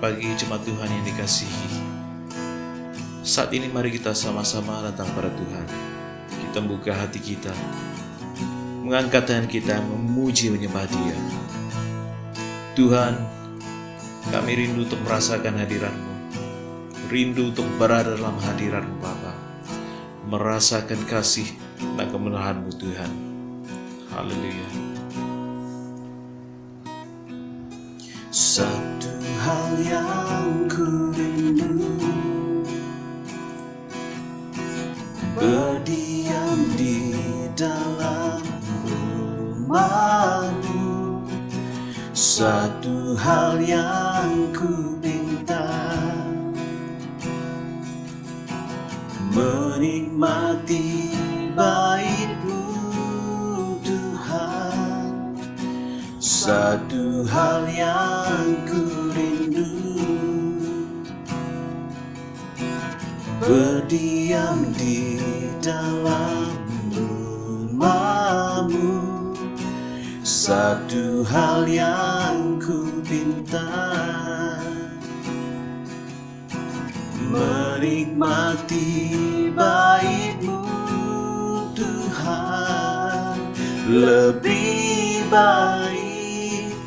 Pagi jemaat Tuhan yang dikasihi. Saat ini mari kita sama-sama datang pada Tuhan. Kita membuka hati kita, mengangkat tangan kita, memuji menyembah Dia. Tuhan, kami rindu untuk merasakan hadirat-Mu. Rindu untuk berada dalam hadirat-Mu Bapa. Merasakan kasih dan kemenahan-Mu Tuhan. Haleluya. Hal yang ku rindu. Berdiam di dalam rumahmu Satu hal yang ku minta. Menikmati baikmu Tuhan. Satu hal yang ku Berdiam di dalam rumahmu. Satu hal yang ku pinta Menikmati baikmu Tuhan. Lebih baik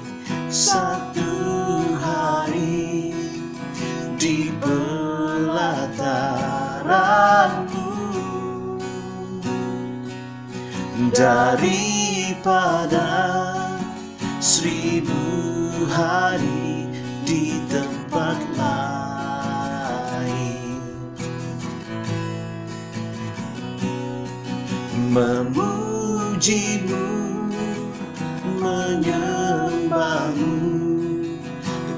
satu daripada seribu hari di tempat lain. Memujimu menyembahmu.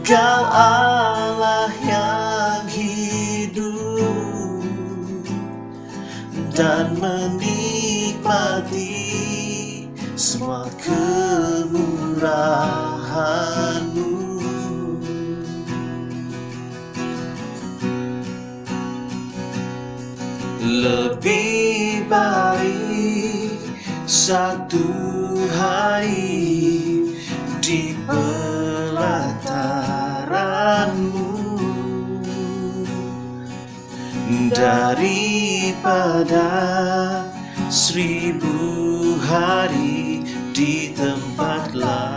Kau Allah yang hidup dan menikmati semua kemurahanmu. Lebih baik satu hari di pelataranmu. Daripada seribu hari tempat lain.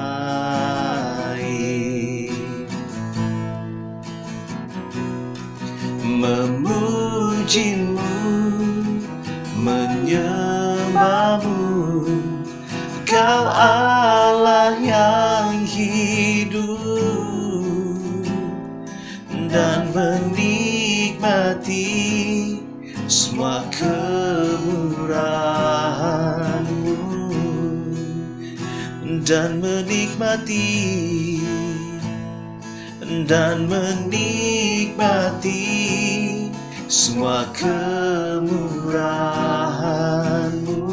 Memujimu menyembahmu. Kau Allah yang hidup dan menikmati dan menikmati dan menikmati semua kemurahanmu.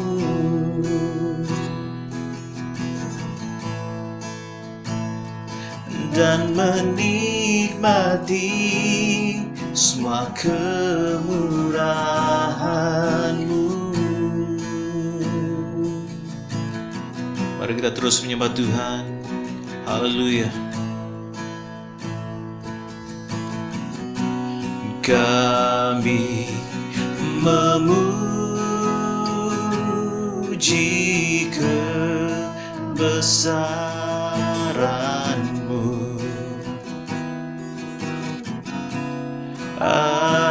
Dan menikmati semua kemurahanmu Kita terus menyembah Tuhan. Haleluya. kami memuji kebesaranmu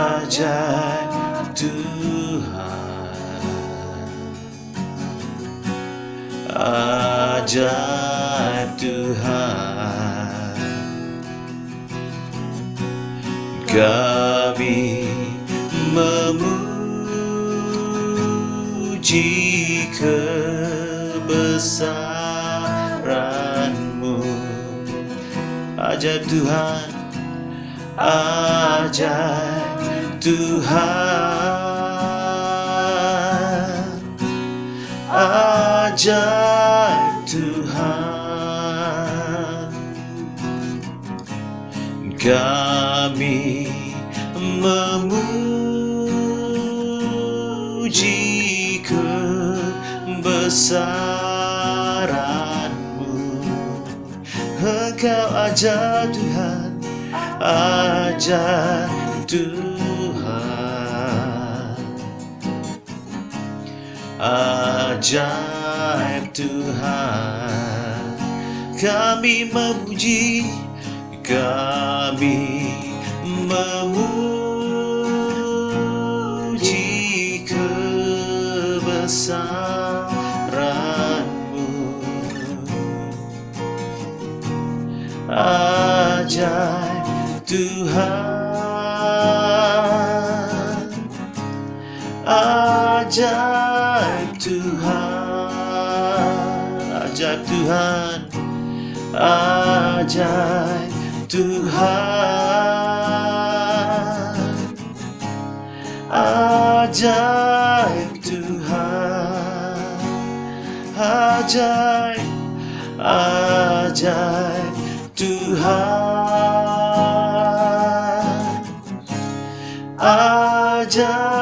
ajaib Tuhan ajaib Tuhan kami memuji kebesaranmu. Ajaib Tuhan ajaib Tuhan ajaib Tuhan kami memuji kebesaranmu. Engkau ajaib Tuhan ajaib Tuhan. Ajaib Tuhan. Kami memuji kami memuji kebesaranmu. Ajaib Tuhan. Ajaib Tuhan ajaib Tuhan. Ajaib Tuhan. Ajaib Tuhan. Ajaib ajaib Tuhan. Ajaib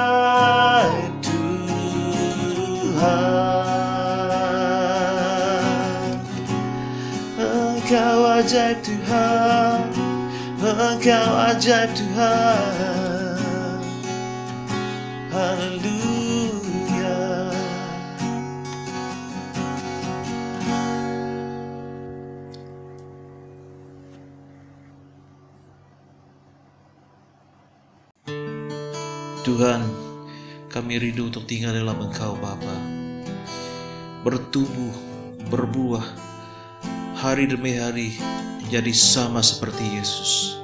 Engkau ajaib Tuhan Haleluya Tuhan, kami rindu untuk tinggal dalam Engkau Bapa. Bertumbuh, berbuah, hari demi hari jadi sama seperti Yesus.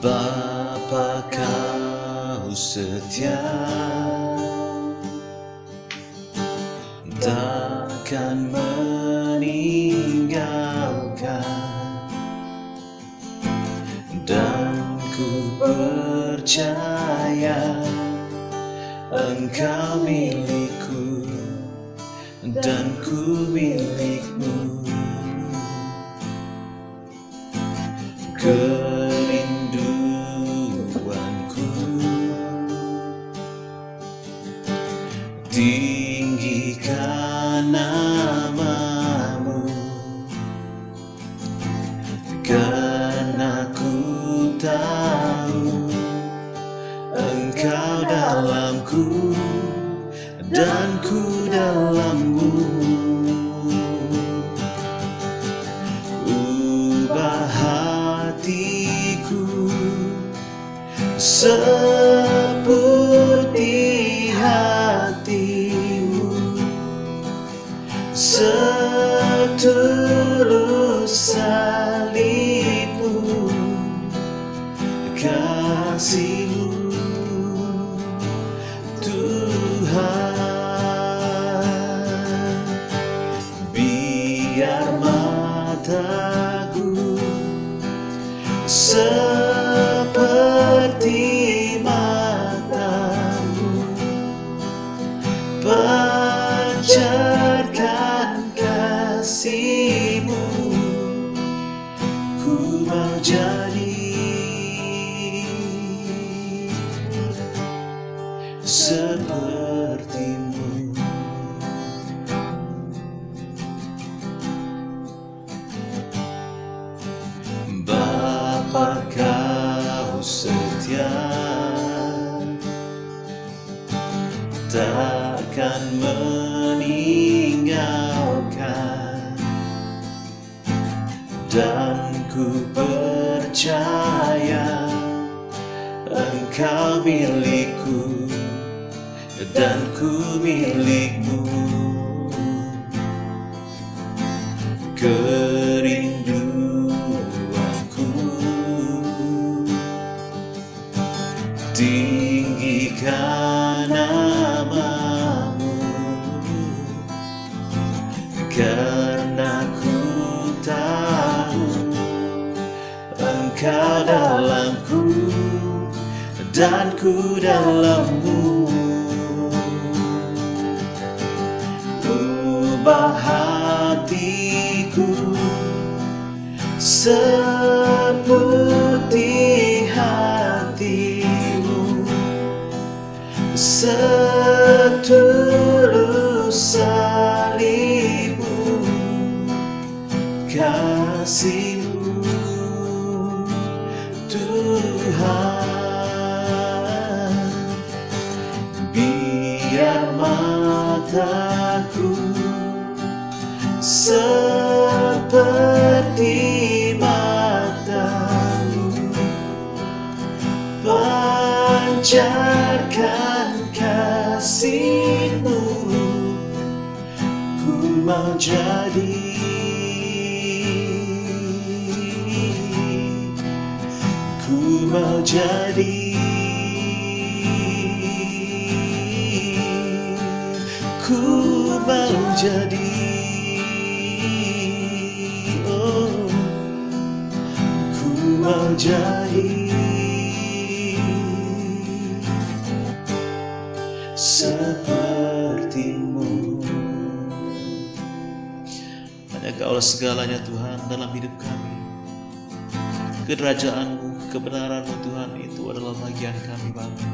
Bapa kau setia. Takkan meninggalkan Dan ku percaya Engkau milikku Dan ku milikmu dan ku dalammu. Ubah hatiku seperti hatimu. Setulus salibmu kasihmu tinggikan namamu karena ku tahu engkau dalamku dan ku dalammu. Ubah hatiku seperti seperti matamu. Pancarkan kasihmu. Ku mau jadi Ku mau jadi Ku mau jadi Sepertimu Hanya Kaulah segalanya Tuhan dalam hidup kami. Kerajaanmu, kebenaranmu Tuhan itu adalah bagian kami Bapa.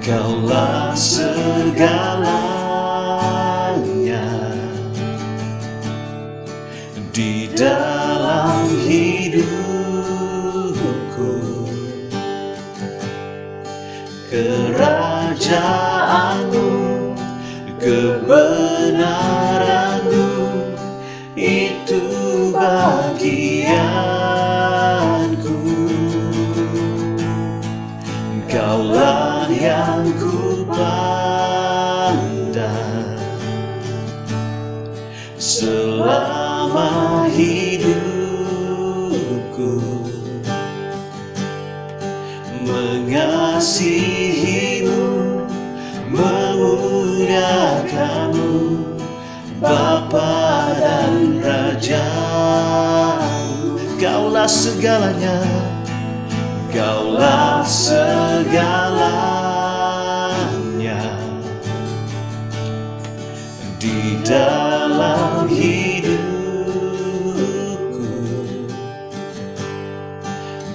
Engkaulah segalanya. Di dalam hidupku kerajaanmu kebenaranmu itu bagianku yang ku pandang selama hidupku mengasihimu memuliakanmu Bapa dan Raja Kaulah segalanya Kaulah segalanya dalam hidupku.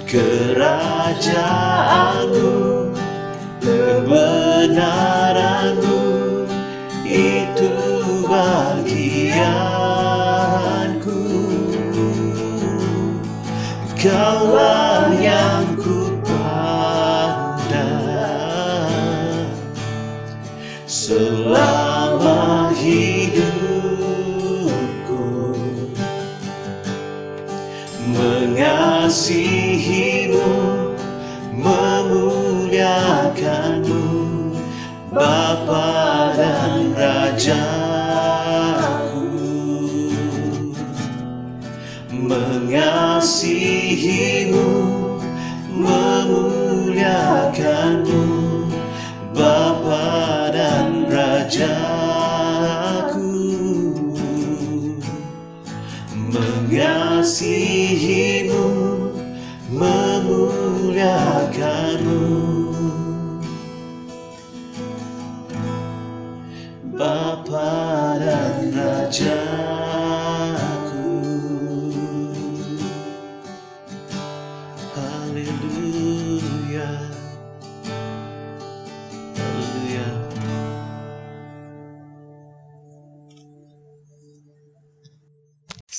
Kerajaanmu kebenaranmu itu bagianku. Kaulah yang dan Rajaku mengasihimu memuliakanmu Bapa dan Rajaku. Mengasihimu memuliakanmu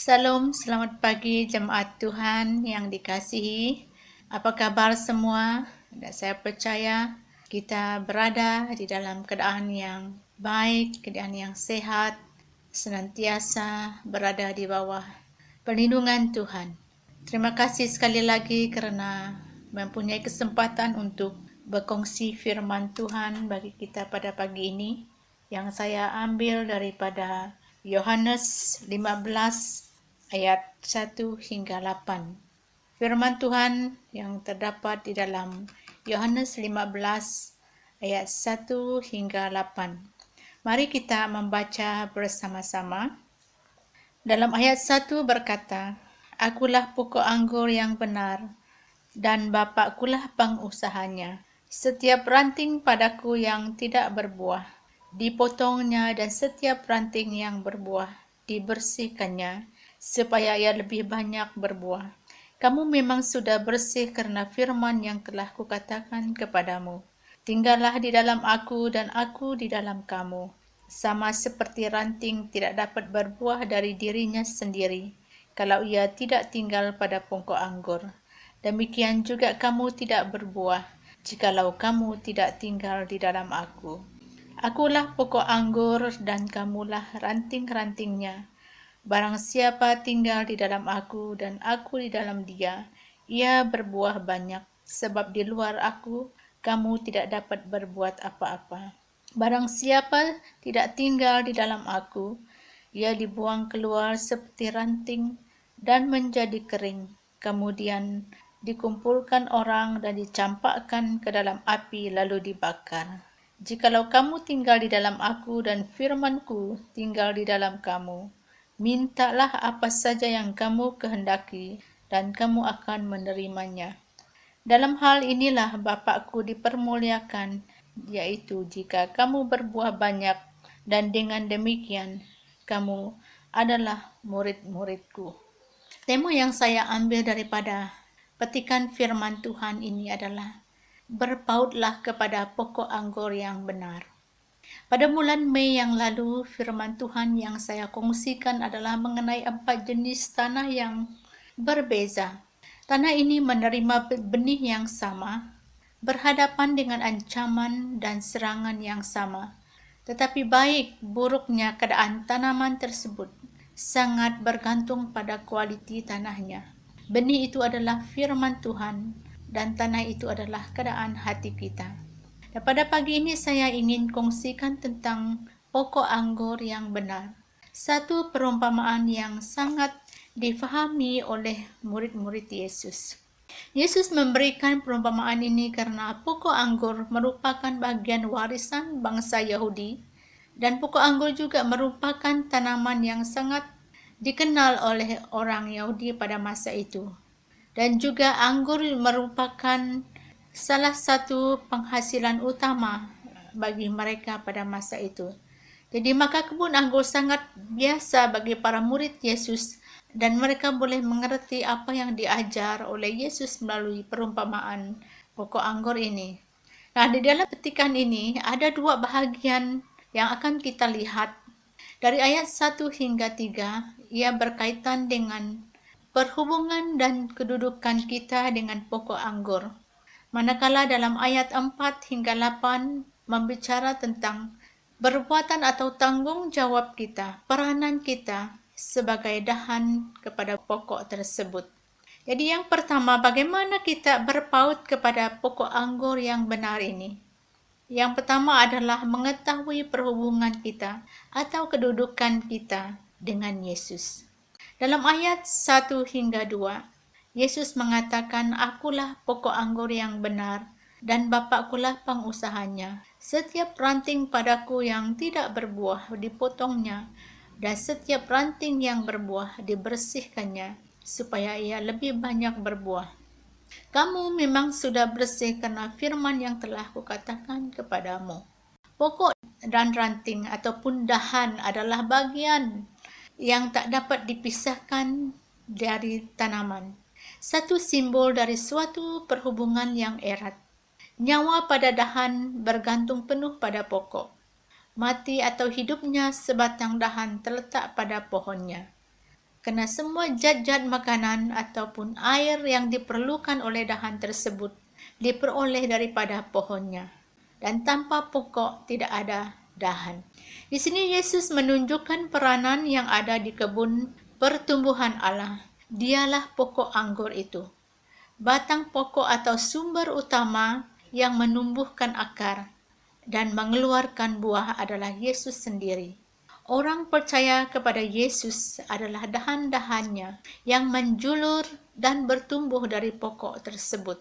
Salam, selamat pagi jemaat Tuhan yang dikasihi. Apa kabar semua? Dan saya percaya kita berada di dalam keadaan yang baik, keadaan yang sehat, senantiasa berada di bawah perlindungan Tuhan. Terima kasih sekali lagi kerana mempunyai kesempatan untuk berkongsi firman Tuhan bagi kita pada pagi ini yang saya ambil daripada Yohanes 15 ayat 1 hingga 8. Firman Tuhan yang terdapat di dalam Yohanes 15 ayat 1 hingga 8. Mari kita membaca bersama-sama. Dalam ayat 1 berkata, Akulah pokok anggur yang benar, dan Bapakkulah pengusahanya. Setiap ranting padaku yang tidak berbuah, dipotongnya dan setiap ranting yang berbuah, dibersihkannya, supaya ia lebih banyak berbuah. Kamu memang sudah bersih karena firman yang telah kukatakan kepadamu. Tinggallah di dalam aku dan aku di dalam kamu. sama seperti ranting tidak dapat berbuah dari dirinya sendiri kalau ia tidak tinggal pada pokok anggur. Demikian juga kamu tidak berbuah jikalau kamu tidak tinggal di dalam aku. Akulah pokok anggur dan kamulah ranting-rantingnya. Barang siapa tinggal di dalam aku dan aku di dalam dia, ia berbuah banyak, sebab di luar aku kamu tidak dapat berbuat apa-apa. Barang siapa tidak tinggal di dalam aku, ia dibuang keluar seperti ranting dan menjadi kering. Kemudian dikumpulkan orang dan dicampakkan ke dalam api lalu dibakar. Jikalau kamu tinggal di dalam aku dan firmanku tinggal di dalam kamu, mintalah apa saja yang kamu kehendaki dan kamu akan menerimanya. Dalam hal inilah Bapakku dipermuliakan, yaitu jika kamu berbuah banyak dan dengan demikian kamu adalah murid-muridku. Tema yang saya ambil daripada petikan firman Tuhan ini adalah berpautlah kepada pokok anggur yang benar. Pada bulan Mei yang lalu, firman Tuhan yang saya kongsikan adalah mengenai empat jenis tanah yang berbeza. Tanah ini menerima benih yang sama, berhadapan dengan ancaman dan serangan yang sama. Tetapi baik buruknya keadaan tanaman tersebut sangat bergantung pada kualiti tanahnya. Benih itu adalah firman Tuhan dan tanah itu adalah keadaan hati kita. Dan pada pagi ini saya ingin kongsikan tentang pokok anggur yang benar. Satu perumpamaan yang sangat difahami oleh murid-murid Yesus. Yesus memberikan perumpamaan ini karena pokok anggur merupakan bagian warisan bangsa Yahudi dan pokok anggur juga merupakan tanaman yang sangat dikenal oleh orang Yahudi pada masa itu. Dan juga anggur merupakan salah satu penghasilan utama bagi mereka pada masa itu. Jadi maka kebun anggur sangat biasa bagi para murid Yesus dan mereka boleh mengerti apa yang diajar oleh Yesus melalui perumpamaan pokok anggur ini. Nah, di dalam petikan ini ada dua bahagian yang akan kita lihat. Dari ayat 1 hingga 3, ia berkaitan dengan perhubungan dan kedudukan kita dengan pokok anggur. Manakala dalam ayat 4 hingga 8 membicara tentang perbuatan atau tanggung jawab kita, peranan kita sebagai dahan kepada pokok tersebut. Jadi yang pertama, bagaimana kita berpaut kepada pokok anggur yang benar ini? Yang pertama adalah mengetahui perhubungan kita atau kedudukan kita dengan Yesus. Dalam ayat 1 hingga 2, Yesus mengatakan, Akulah pokok anggur yang benar, dan Bapakkulah pengusahanya. Setiap ranting padaku yang tidak berbuah dipotongnya, dan setiap ranting yang berbuah dibersihkannya supaya ia lebih banyak berbuah. Kamu memang sudah bersih karena firman yang telah kukatakan kepadamu. Pokok dan ranting ataupun dahan adalah bagian yang tak dapat dipisahkan dari tanaman. Satu simbol dari suatu perhubungan yang erat. Nyawa pada dahan bergantung penuh pada pokok mati atau hidupnya sebatang dahan terletak pada pohonnya. Karena semua zat-zat makanan ataupun air yang diperlukan oleh dahan tersebut diperoleh daripada pohonnya. Dan tanpa pokok tidak ada dahan. Di sini Yesus menunjukkan peranan yang ada di kebun pertumbuhan Allah. Dialah pokok anggur itu. Batang pokok atau sumber utama yang menumbuhkan akar dan mengeluarkan buah adalah Yesus sendiri. Orang percaya kepada Yesus adalah dahan-dahannya yang menjulur dan bertumbuh dari pokok tersebut.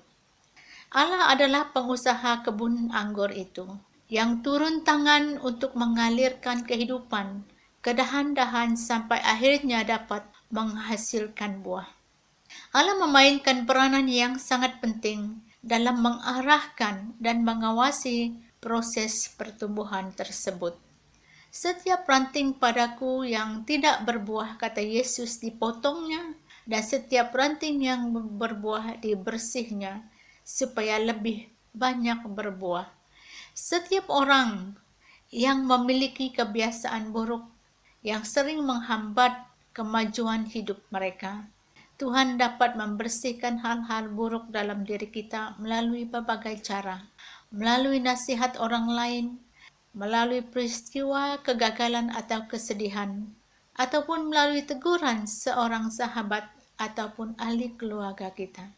Allah adalah pengusaha kebun anggur itu yang turun tangan untuk mengalirkan kehidupan ke dahan-dahan sampai akhirnya dapat menghasilkan buah. Allah memainkan peranan yang sangat penting dalam mengarahkan dan mengawasi proses pertumbuhan tersebut. Setiap ranting padaku yang tidak berbuah, kata Yesus, dipotongnya, dan setiap ranting yang berbuah dibersihnya, supaya lebih banyak berbuah. Setiap orang yang memiliki kebiasaan buruk yang sering menghambat kemajuan hidup mereka. Tuhan dapat membersihkan hal-hal buruk dalam diri kita melalui berbagai cara, melalui nasihat orang lain, melalui peristiwa kegagalan atau kesedihan, ataupun melalui teguran seorang sahabat ataupun ahli keluarga kita.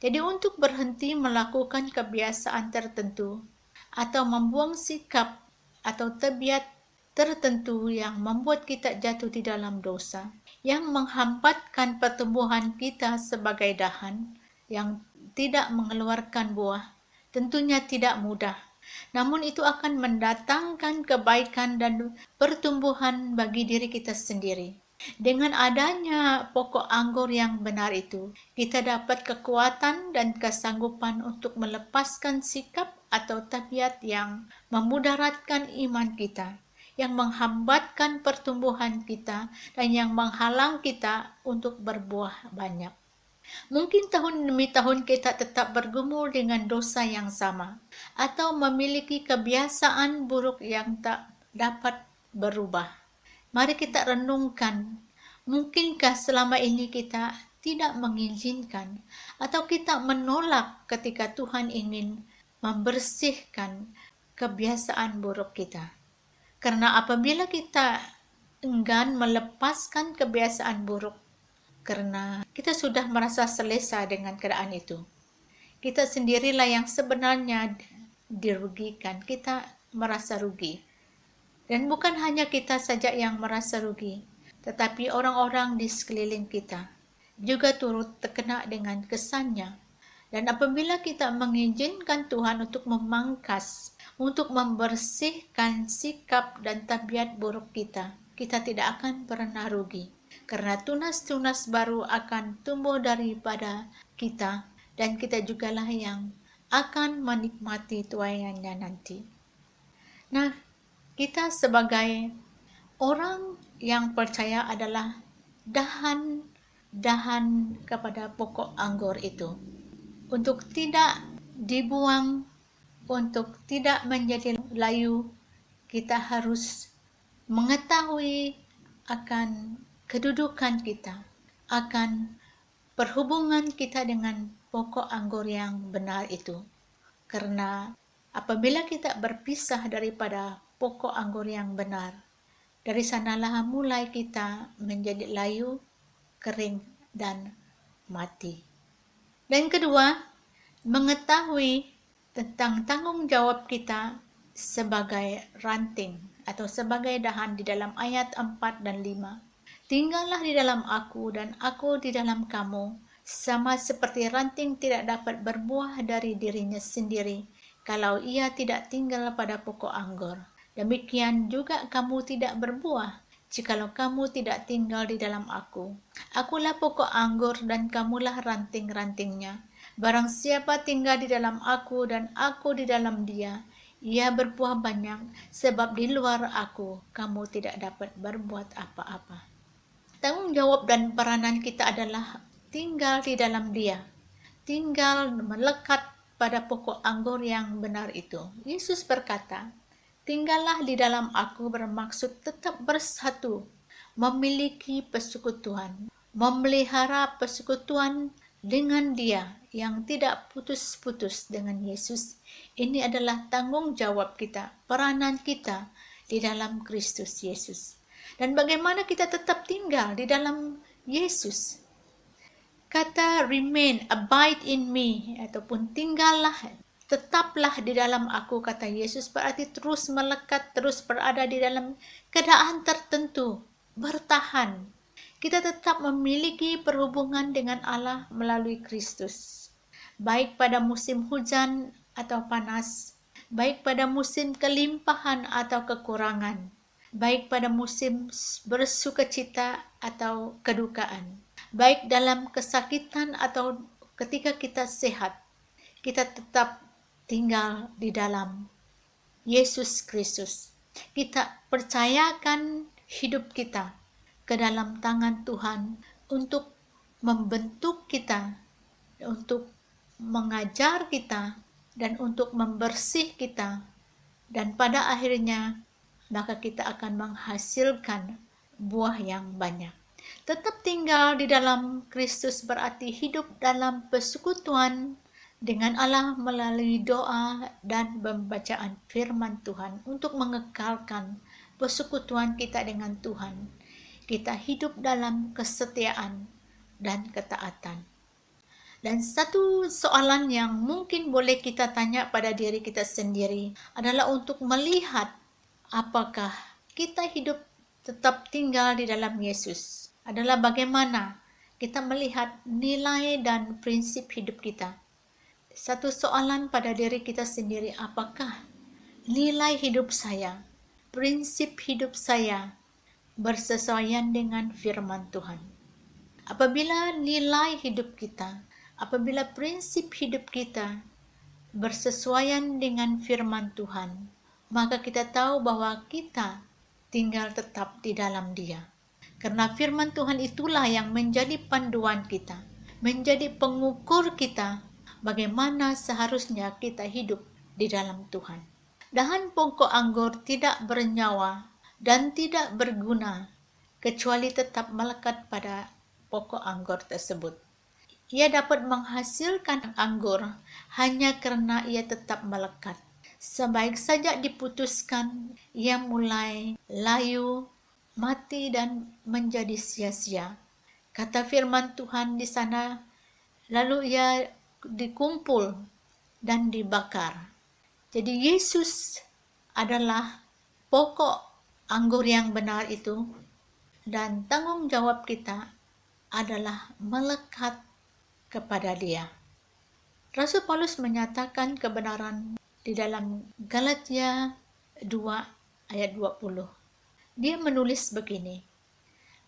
Jadi untuk berhenti melakukan kebiasaan tertentu atau membuang sikap atau tabiat tertentu yang membuat kita jatuh di dalam dosa, yang menghambatkan pertumbuhan kita sebagai dahan yang tidak mengeluarkan buah, tentunya tidak mudah. Namun itu akan mendatangkan kebaikan dan pertumbuhan bagi diri kita sendiri. Dengan adanya pokok anggur yang benar itu, kita dapat kekuatan dan kesanggupan untuk melepaskan sikap atau tabiat yang memudaratkan iman kita yang menghambatkan pertumbuhan kita dan yang menghalang kita untuk berbuah banyak. Mungkin tahun demi tahun kita tetap bergumul dengan dosa yang sama atau memiliki kebiasaan buruk yang tak dapat berubah. Mari kita renungkan, mungkinkah selama ini kita tidak mengizinkan atau kita menolak ketika Tuhan ingin membersihkan kebiasaan buruk kita. Karena apabila kita enggan melepaskan kebiasaan buruk, karena kita sudah merasa selesa dengan keadaan itu, kita sendirilah yang sebenarnya dirugikan, kita merasa rugi. Dan bukan hanya kita saja yang merasa rugi, tetapi orang-orang di sekeliling kita juga turut terkena dengan kesannya. Dan apabila kita mengizinkan Tuhan untuk memangkas untuk membersihkan sikap dan tabiat buruk kita. Kita tidak akan pernah rugi, karena tunas-tunas baru akan tumbuh daripada kita, dan kita jugalah yang akan menikmati tuayannya nanti. Nah, kita sebagai orang yang percaya adalah dahan-dahan kepada pokok anggur itu untuk tidak dibuang untuk tidak menjadi layu, kita harus mengetahui akan kedudukan kita, akan perhubungan kita dengan pokok anggur yang benar itu. Karena apabila kita berpisah daripada pokok anggur yang benar, dari sanalah mulai kita menjadi layu, kering, dan mati. Dan kedua, mengetahui tentang tanggung jawab kita sebagai ranting atau sebagai dahan di dalam ayat 4 dan 5. Tinggallah di dalam aku dan aku di dalam kamu, sama seperti ranting tidak dapat berbuah dari dirinya sendiri kalau ia tidak tinggal pada pokok anggur. Demikian juga kamu tidak berbuah jikalau kamu tidak tinggal di dalam aku. Akulah pokok anggur dan kamulah ranting-rantingnya. Barang siapa tinggal di dalam aku dan aku di dalam dia, ia berbuah banyak, sebab di luar aku kamu tidak dapat berbuat apa-apa. Tanggung jawab dan peranan kita adalah tinggal di dalam dia, tinggal melekat pada pokok anggur yang benar itu. Yesus berkata, tinggallah di dalam aku bermaksud tetap bersatu, memiliki persekutuan, memelihara persekutuan dengan dia yang tidak putus-putus dengan Yesus. Ini adalah tanggung jawab kita, peranan kita di dalam Kristus Yesus. Dan bagaimana kita tetap tinggal di dalam Yesus. Kata remain, abide in me, ataupun tinggallah, tetaplah di dalam aku, kata Yesus, berarti terus melekat, terus berada di dalam keadaan tertentu, bertahan, kita tetap memiliki perhubungan dengan Allah melalui Kristus. Baik pada musim hujan atau panas, baik pada musim kelimpahan atau kekurangan, baik pada musim bersukacita atau kedukaan, baik dalam kesakitan atau ketika kita sehat, kita tetap tinggal di dalam Yesus Kristus. Kita percayakan hidup kita ke dalam tangan Tuhan untuk membentuk kita, untuk mengajar kita, dan untuk membersih kita, dan pada akhirnya maka kita akan menghasilkan buah yang banyak. Tetap tinggal di dalam Kristus berarti hidup dalam persekutuan dengan Allah melalui doa dan pembacaan firman Tuhan untuk mengekalkan persekutuan kita dengan Tuhan. Kita hidup dalam kesetiaan dan ketaatan. Dan satu soalan yang mungkin boleh kita tanya pada diri kita sendiri adalah untuk melihat apakah kita hidup tetap tinggal di dalam Yesus. Adalah bagaimana kita melihat nilai dan prinsip hidup kita satu soalan pada diri kita sendiri, apakah nilai hidup saya, prinsip hidup saya bersesuaian dengan firman Tuhan? Apabila nilai hidup kita, apabila prinsip hidup kita bersesuaian dengan firman Tuhan, maka kita tahu bahwa kita tinggal tetap di dalam Dia. Karena firman Tuhan itulah yang menjadi panduan kita, menjadi pengukur kita bagaimana seharusnya kita hidup di dalam Tuhan. Dahan pokok anggur tidak bernyawa dan tidak berguna kecuali tetap melekat pada pokok anggur tersebut. Ia dapat menghasilkan anggur hanya karena ia tetap melekat. Sebaik saja diputuskan, ia mulai layu, mati dan menjadi sia-sia. Kata firman Tuhan di sana, lalu ia dikumpul dan dibakar. Jadi Yesus adalah pokok anggur yang benar itu dan tanggung jawab kita adalah melekat kepada dia. Rasul Paulus menyatakan kebenaran di dalam Galatia 2 ayat 20. Dia menulis begini,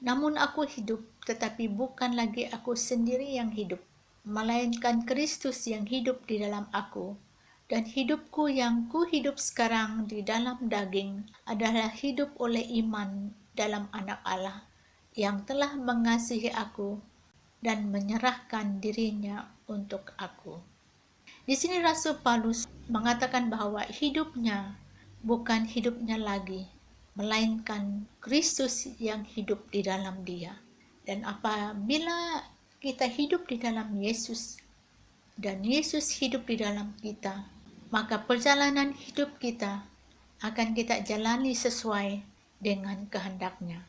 Namun aku hidup, tetapi bukan lagi aku sendiri yang hidup, melainkan Kristus yang hidup di dalam aku. Dan hidupku yang ku hidup sekarang di dalam daging adalah hidup oleh iman dalam anak Allah yang telah mengasihi aku dan menyerahkan dirinya untuk aku. Di sini Rasul Paulus mengatakan bahwa hidupnya bukan hidupnya lagi, melainkan Kristus yang hidup di dalam dia. Dan apabila kita hidup di dalam Yesus dan Yesus hidup di dalam kita, maka perjalanan hidup kita akan kita jalani sesuai dengan kehendaknya.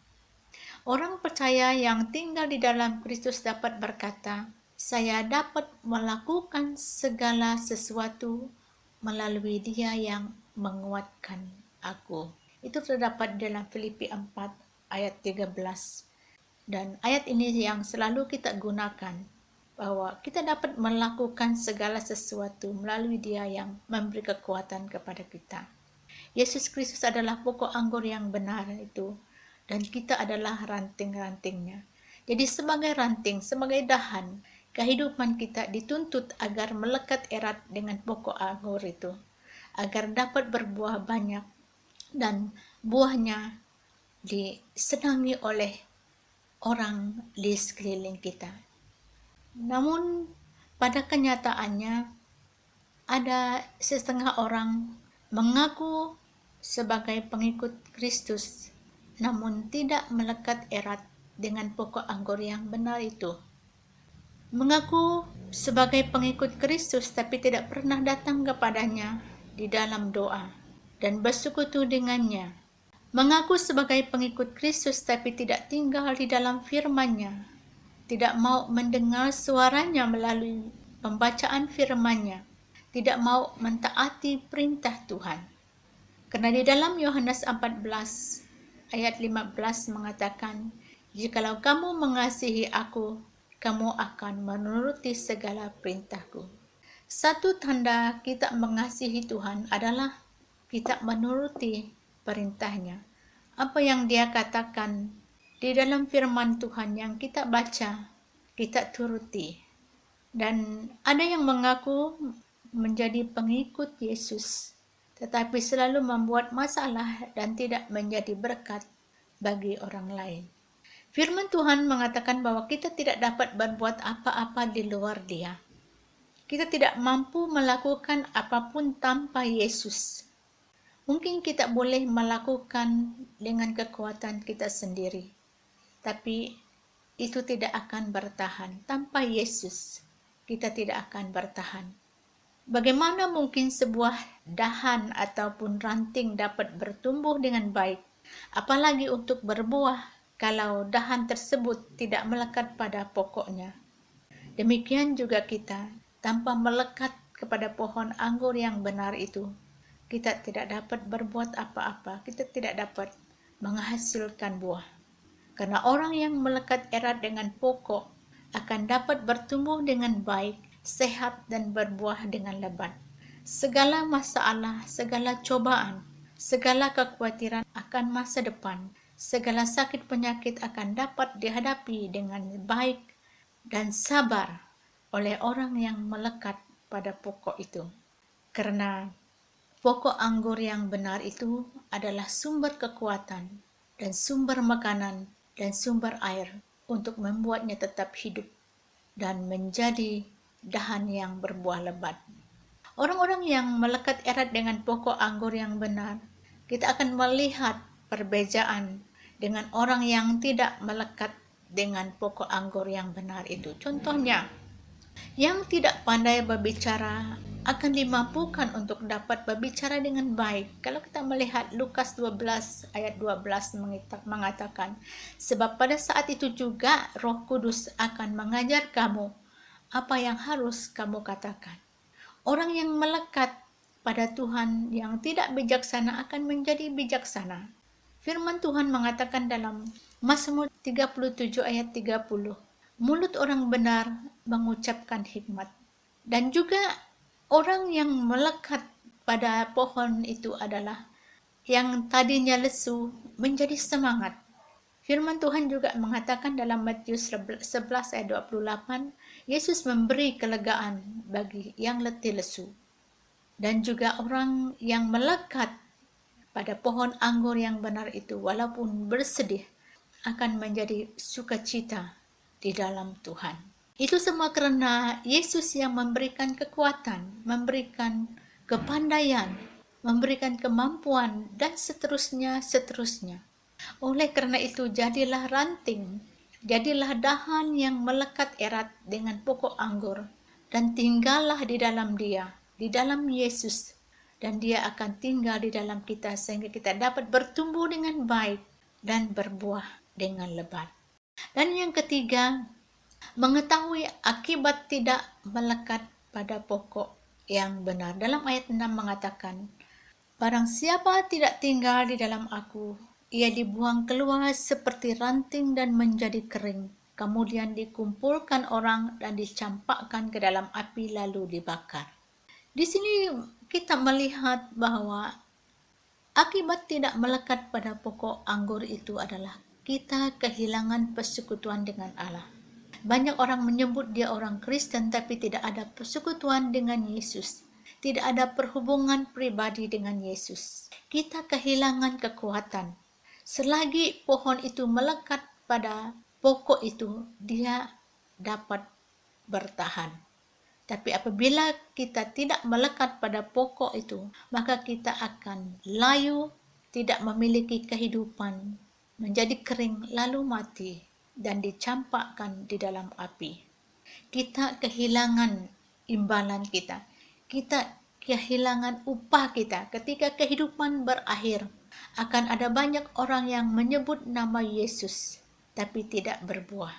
Orang percaya yang tinggal di dalam Kristus dapat berkata, saya dapat melakukan segala sesuatu melalui dia yang menguatkan aku. Itu terdapat dalam Filipi 4 ayat 13 dan ayat ini yang selalu kita gunakan bahwa kita dapat melakukan segala sesuatu melalui Dia yang memberi kekuatan kepada kita. Yesus Kristus adalah pokok anggur yang benar itu dan kita adalah ranting-rantingnya. Jadi sebagai ranting, sebagai dahan, kehidupan kita dituntut agar melekat erat dengan pokok anggur itu, agar dapat berbuah banyak dan buahnya disenangi oleh orang di sekeliling kita. Namun pada kenyataannya ada setengah orang mengaku sebagai pengikut Kristus namun tidak melekat erat dengan pokok anggur yang benar itu. Mengaku sebagai pengikut Kristus tapi tidak pernah datang kepadanya di dalam doa dan bersekutu dengannya mengaku sebagai pengikut Kristus tapi tidak tinggal di dalam firman-Nya, tidak mau mendengar suaranya melalui pembacaan firman-Nya, tidak mau mentaati perintah Tuhan. Karena di dalam Yohanes 14 ayat 15 mengatakan, Jikalau kamu mengasihi aku, kamu akan menuruti segala perintahku. Satu tanda kita mengasihi Tuhan adalah kita menuruti perintahnya. Apa yang dia katakan di dalam firman Tuhan yang kita baca, kita turuti. Dan ada yang mengaku menjadi pengikut Yesus, tetapi selalu membuat masalah dan tidak menjadi berkat bagi orang lain. Firman Tuhan mengatakan bahwa kita tidak dapat berbuat apa-apa di luar Dia. Kita tidak mampu melakukan apa pun tanpa Yesus. Mungkin kita boleh melakukan dengan kekuatan kita sendiri, tapi itu tidak akan bertahan. Tanpa Yesus, kita tidak akan bertahan. Bagaimana mungkin sebuah dahan ataupun ranting dapat bertumbuh dengan baik, apalagi untuk berbuah, kalau dahan tersebut tidak melekat pada pokoknya? Demikian juga kita, tanpa melekat kepada pohon anggur yang benar itu, kita tidak dapat berbuat apa-apa, kita tidak dapat menghasilkan buah. Karena orang yang melekat erat dengan pokok akan dapat bertumbuh dengan baik, sehat dan berbuah dengan lebat. Segala masalah, segala cobaan, segala kekhawatiran akan masa depan, segala sakit penyakit akan dapat dihadapi dengan baik dan sabar oleh orang yang melekat pada pokok itu. Karena pokok anggur yang benar itu adalah sumber kekuatan dan sumber makanan dan sumber air untuk membuatnya tetap hidup dan menjadi dahan yang berbuah lebat. Orang-orang yang melekat erat dengan pokok anggur yang benar, kita akan melihat perbezaan dengan orang yang tidak melekat dengan pokok anggur yang benar itu. Contohnya, yang tidak pandai berbicara akan dimampukan untuk dapat berbicara dengan baik. Kalau kita melihat Lukas 12 ayat 12 mengatakan, sebab pada saat itu juga Roh Kudus akan mengajar kamu apa yang harus kamu katakan. Orang yang melekat pada Tuhan yang tidak bijaksana akan menjadi bijaksana. Firman Tuhan mengatakan dalam Mazmur 37 ayat 30, mulut orang benar mengucapkan hikmat. Dan juga orang yang melekat pada pohon itu adalah yang tadinya lesu menjadi semangat. Firman Tuhan juga mengatakan dalam Matius 11 ayat 28, Yesus memberi kelegaan bagi yang letih lesu. Dan juga orang yang melekat pada pohon anggur yang benar itu walaupun bersedih akan menjadi sukacita di dalam Tuhan. Itu semua karena Yesus yang memberikan kekuatan, memberikan kepandaian, memberikan kemampuan, dan seterusnya, seterusnya. Oleh karena itu, jadilah ranting, jadilah dahan yang melekat erat dengan pokok anggur, dan tinggallah di dalam Dia, di dalam Yesus, dan Dia akan tinggal di dalam kita sehingga kita dapat bertumbuh dengan baik dan berbuah dengan lebat. Dan yang ketiga, mengetahui akibat tidak melekat pada pokok yang benar. Dalam ayat 6 mengatakan, Barang siapa tidak tinggal di dalam aku, ia dibuang keluar seperti ranting dan menjadi kering. Kemudian dikumpulkan orang dan dicampakkan ke dalam api lalu dibakar. Di sini kita melihat bahwa akibat tidak melekat pada pokok anggur itu adalah kita kehilangan persekutuan dengan Allah. Banyak orang menyebut dia orang Kristen tapi tidak ada persekutuan dengan Yesus. Tidak ada perhubungan pribadi dengan Yesus. Kita kehilangan kekuatan. Selagi pohon itu melekat pada pokok itu, dia dapat bertahan. Tapi apabila kita tidak melekat pada pokok itu, maka kita akan layu, tidak memiliki kehidupan, menjadi kering lalu mati dan dicampakkan di dalam api. Kita kehilangan imbalan kita. Kita kehilangan upah kita ketika kehidupan berakhir. Akan ada banyak orang yang menyebut nama Yesus tapi tidak berbuah.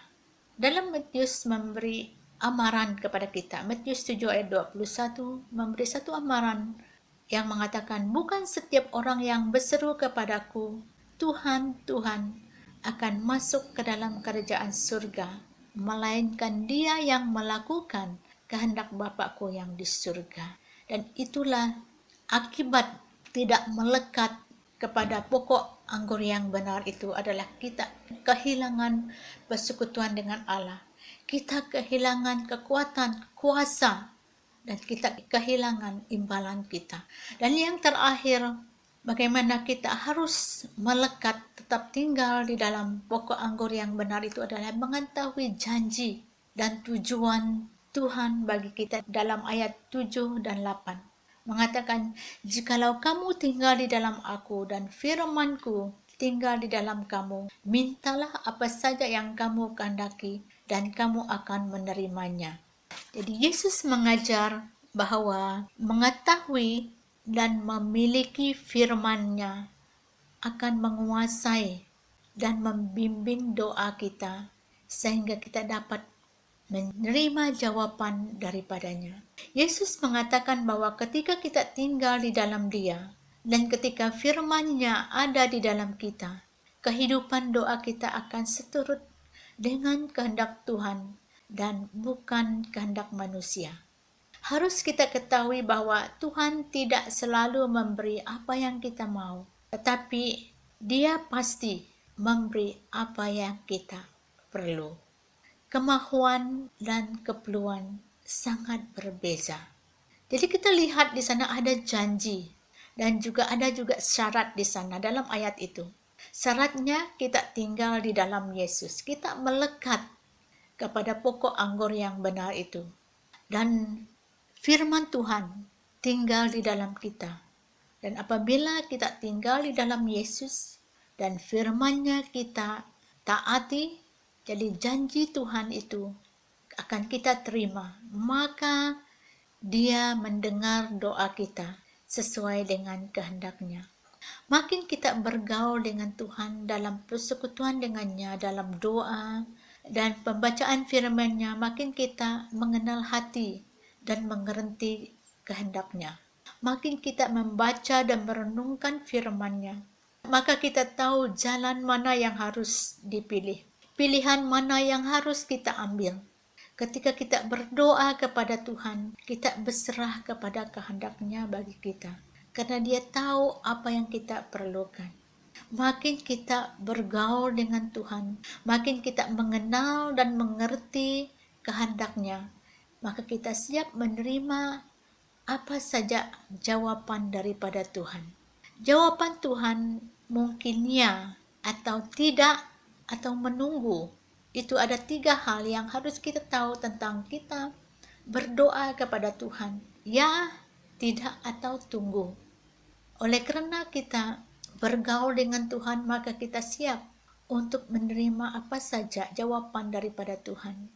Dalam Matius memberi amaran kepada kita. Matius 7 ayat 21 memberi satu amaran yang mengatakan bukan setiap orang yang berseru kepadaku Tuhan, Tuhan akan masuk ke dalam kerajaan surga, melainkan dia yang melakukan kehendak Bapakku yang di surga. Dan itulah akibat tidak melekat kepada pokok anggur yang benar itu adalah kita kehilangan persekutuan dengan Allah. Kita kehilangan kekuatan, kuasa, dan kita kehilangan imbalan kita. Dan yang terakhir, bagaimana kita harus melekat tetap tinggal di dalam pokok anggur yang benar itu adalah mengetahui janji dan tujuan Tuhan bagi kita dalam ayat 7 dan 8. mengatakan, "Jikalau kamu tinggal di dalam aku dan firmanku tinggal di dalam kamu, mintalah apa saja yang kamu kehendaki dan kamu akan menerimanya." Jadi Yesus mengajar bahwa mengetahui dan memiliki firman-Nya akan menguasai dan membimbing doa kita sehingga kita dapat menerima jawaban daripadanya. Yesus mengatakan bahwa ketika kita tinggal di dalam Dia dan ketika firman-Nya ada di dalam kita, kehidupan doa kita akan seturut dengan kehendak Tuhan dan bukan kehendak manusia. Harus kita ketahui bahwa Tuhan tidak selalu memberi apa yang kita mau, tetapi Dia pasti memberi apa yang kita perlu kemahuan dan keperluan sangat berbeza. Jadi kita lihat di sana ada janji dan juga ada juga syarat di sana dalam ayat itu. Syaratnya kita tinggal di dalam Yesus. Kita melekat kepada pokok anggur yang benar itu. Dan firman Tuhan tinggal di dalam kita. Dan apabila kita tinggal di dalam Yesus dan firman-Nya kita taati jadi janji Tuhan itu akan kita terima, maka dia mendengar doa kita sesuai dengan kehendaknya. Makin kita bergaul dengan Tuhan dalam persekutuan dengannya, dalam doa dan pembacaan firman-Nya, makin kita mengenal hati dan mengerti kehendaknya. Makin kita membaca dan merenungkan firman-Nya, maka kita tahu jalan mana yang harus dipilih pilihan mana yang harus kita ambil. Ketika kita berdoa kepada Tuhan, kita berserah kepada kehendaknya bagi kita. Karena dia tahu apa yang kita perlukan. Makin kita bergaul dengan Tuhan, makin kita mengenal dan mengerti kehendaknya, maka kita siap menerima apa saja jawaban daripada Tuhan. Jawaban Tuhan mungkin ya atau tidak atau menunggu. Itu ada tiga hal yang harus kita tahu tentang kita berdoa kepada Tuhan. Ya, tidak atau tunggu. Oleh karena kita bergaul dengan Tuhan, maka kita siap untuk menerima apa saja jawaban daripada Tuhan.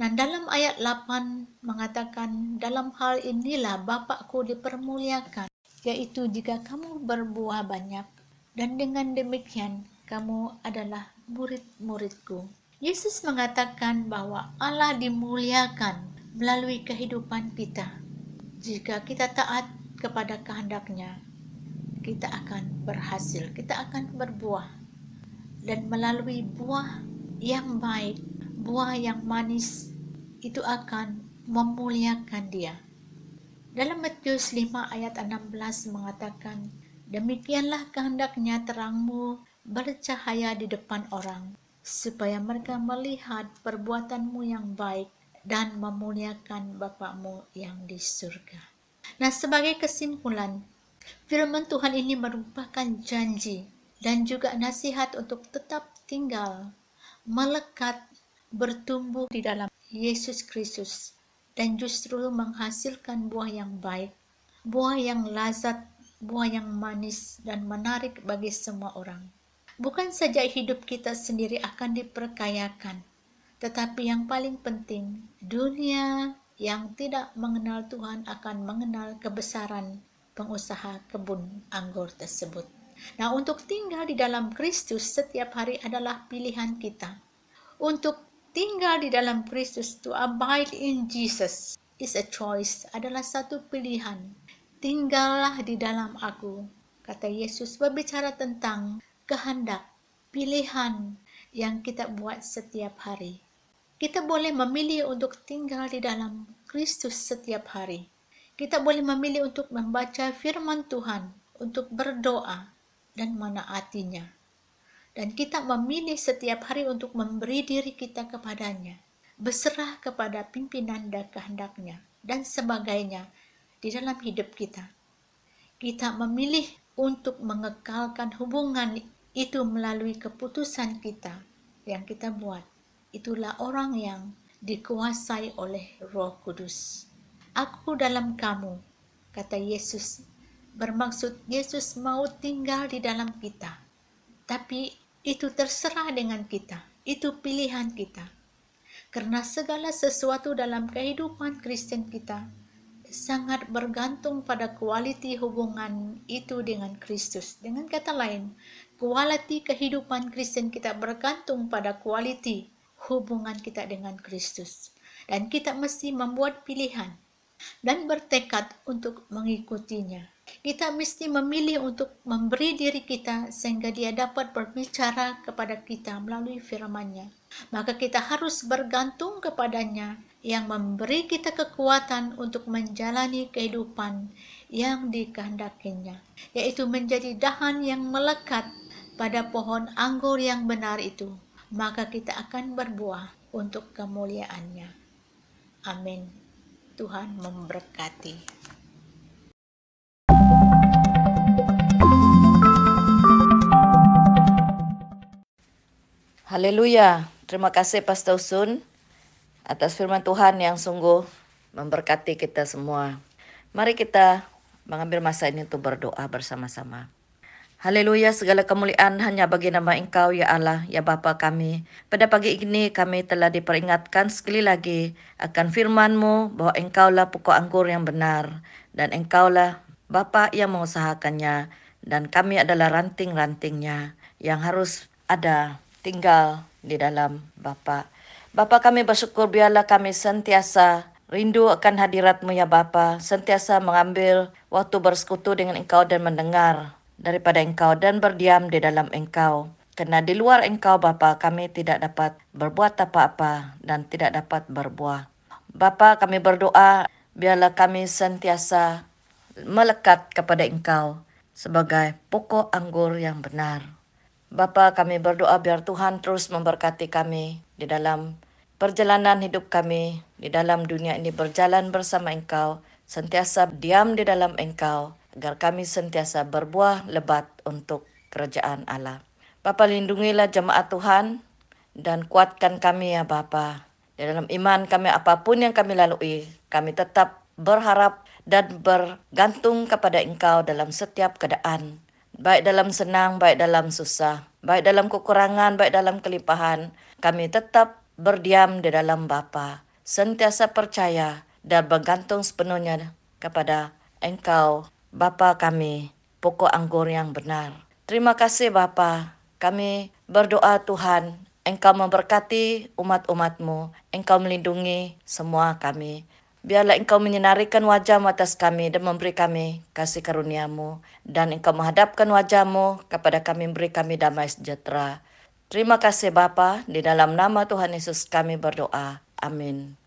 Nah, dalam ayat 8 mengatakan, dalam hal inilah Bapakku dipermuliakan, yaitu jika kamu berbuah banyak, dan dengan demikian kamu adalah murid-muridku. Yesus mengatakan bahwa Allah dimuliakan melalui kehidupan kita. Jika kita taat kepada kehendaknya, kita akan berhasil, kita akan berbuah. Dan melalui buah yang baik, buah yang manis, itu akan memuliakan dia. Dalam Matius 5 ayat 16 mengatakan, Demikianlah kehendaknya terangmu bercahaya di depan orang, supaya mereka melihat perbuatanmu yang baik dan memuliakan Bapakmu yang di surga. Nah, sebagai kesimpulan, firman Tuhan ini merupakan janji dan juga nasihat untuk tetap tinggal, melekat, bertumbuh di dalam Yesus Kristus, dan justru menghasilkan buah yang baik, buah yang lazat, buah yang manis dan menarik bagi semua orang bukan saja hidup kita sendiri akan diperkayakan, tetapi yang paling penting, dunia yang tidak mengenal Tuhan akan mengenal kebesaran pengusaha kebun anggur tersebut. Nah, untuk tinggal di dalam Kristus setiap hari adalah pilihan kita. Untuk tinggal di dalam Kristus, to abide in Jesus, is a choice, adalah satu pilihan. Tinggallah di dalam aku, kata Yesus berbicara tentang kehendak, pilihan yang kita buat setiap hari. Kita boleh memilih untuk tinggal di dalam Kristus setiap hari. Kita boleh memilih untuk membaca firman Tuhan, untuk berdoa, dan menaatinya. Dan kita memilih setiap hari untuk memberi diri kita kepadanya, berserah kepada pimpinan dan kehendaknya, dan sebagainya di dalam hidup kita. Kita memilih untuk mengekalkan hubungan itu melalui keputusan kita yang kita buat. Itulah orang yang dikuasai oleh Roh Kudus. Aku dalam kamu kata Yesus. Bermaksud Yesus mau tinggal di dalam kita. Tapi itu terserah dengan kita. Itu pilihan kita. Karena segala sesuatu dalam kehidupan Kristen kita sangat bergantung pada kualiti hubungan itu dengan Kristus. Dengan kata lain, kualiti kehidupan Kristen kita bergantung pada kualiti hubungan kita dengan Kristus. Dan kita mesti membuat pilihan dan bertekad untuk mengikutinya. Kita mesti memilih untuk memberi diri kita sehingga dia dapat berbicara kepada kita melalui firman-Nya. Maka kita harus bergantung kepadanya yang memberi kita kekuatan untuk menjalani kehidupan yang dikehendakinya, yaitu menjadi dahan yang melekat pada pohon anggur yang benar itu, maka kita akan berbuah untuk kemuliaannya. Amin. Tuhan memberkati. Haleluya. Terima kasih Pastor Sun atas firman Tuhan yang sungguh memberkati kita semua. Mari kita mengambil masa ini untuk berdoa bersama-sama. Haleluya, segala kemuliaan hanya bagi nama Engkau, ya Allah, ya Bapa kami. Pada pagi ini kami telah diperingatkan sekali lagi akan firman-Mu bahwa Engkaulah pokok anggur yang benar dan Engkaulah Bapa yang mengusahakannya dan kami adalah ranting-rantingnya yang harus ada tinggal di dalam Bapa. Bapa kami bersyukur biarlah kami sentiasa rindu akan hadiratmu ya Bapa, sentiasa mengambil waktu bersekutu dengan Engkau dan mendengar daripada engkau dan berdiam di dalam engkau. Karena di luar engkau Bapa kami tidak dapat berbuat apa-apa dan tidak dapat berbuah. Bapa kami berdoa biarlah kami sentiasa melekat kepada engkau sebagai pokok anggur yang benar. Bapa kami berdoa biar Tuhan terus memberkati kami di dalam perjalanan hidup kami di dalam dunia ini berjalan bersama engkau, sentiasa diam di dalam engkau, agar kami sentiasa berbuah lebat untuk kerajaan Allah. Bapa lindungilah jemaat Tuhan dan kuatkan kami ya Bapa. Di dalam iman kami apapun yang kami lalui, kami tetap berharap dan bergantung kepada Engkau dalam setiap keadaan. Baik dalam senang, baik dalam susah, baik dalam kekurangan, baik dalam kelimpahan, kami tetap berdiam di dalam Bapa, sentiasa percaya dan bergantung sepenuhnya kepada Engkau Bapa kami, pokok anggur yang benar. Terima kasih Bapa. Kami berdoa Tuhan, Engkau memberkati umat-umatmu, Engkau melindungi semua kami. Biarlah Engkau menyinarikan wajahmu atas kami dan memberi kami kasih karuniamu. Dan Engkau menghadapkan wajahmu kepada kami, memberi kami damai sejahtera. Terima kasih Bapa, di dalam nama Tuhan Yesus kami berdoa. Amin.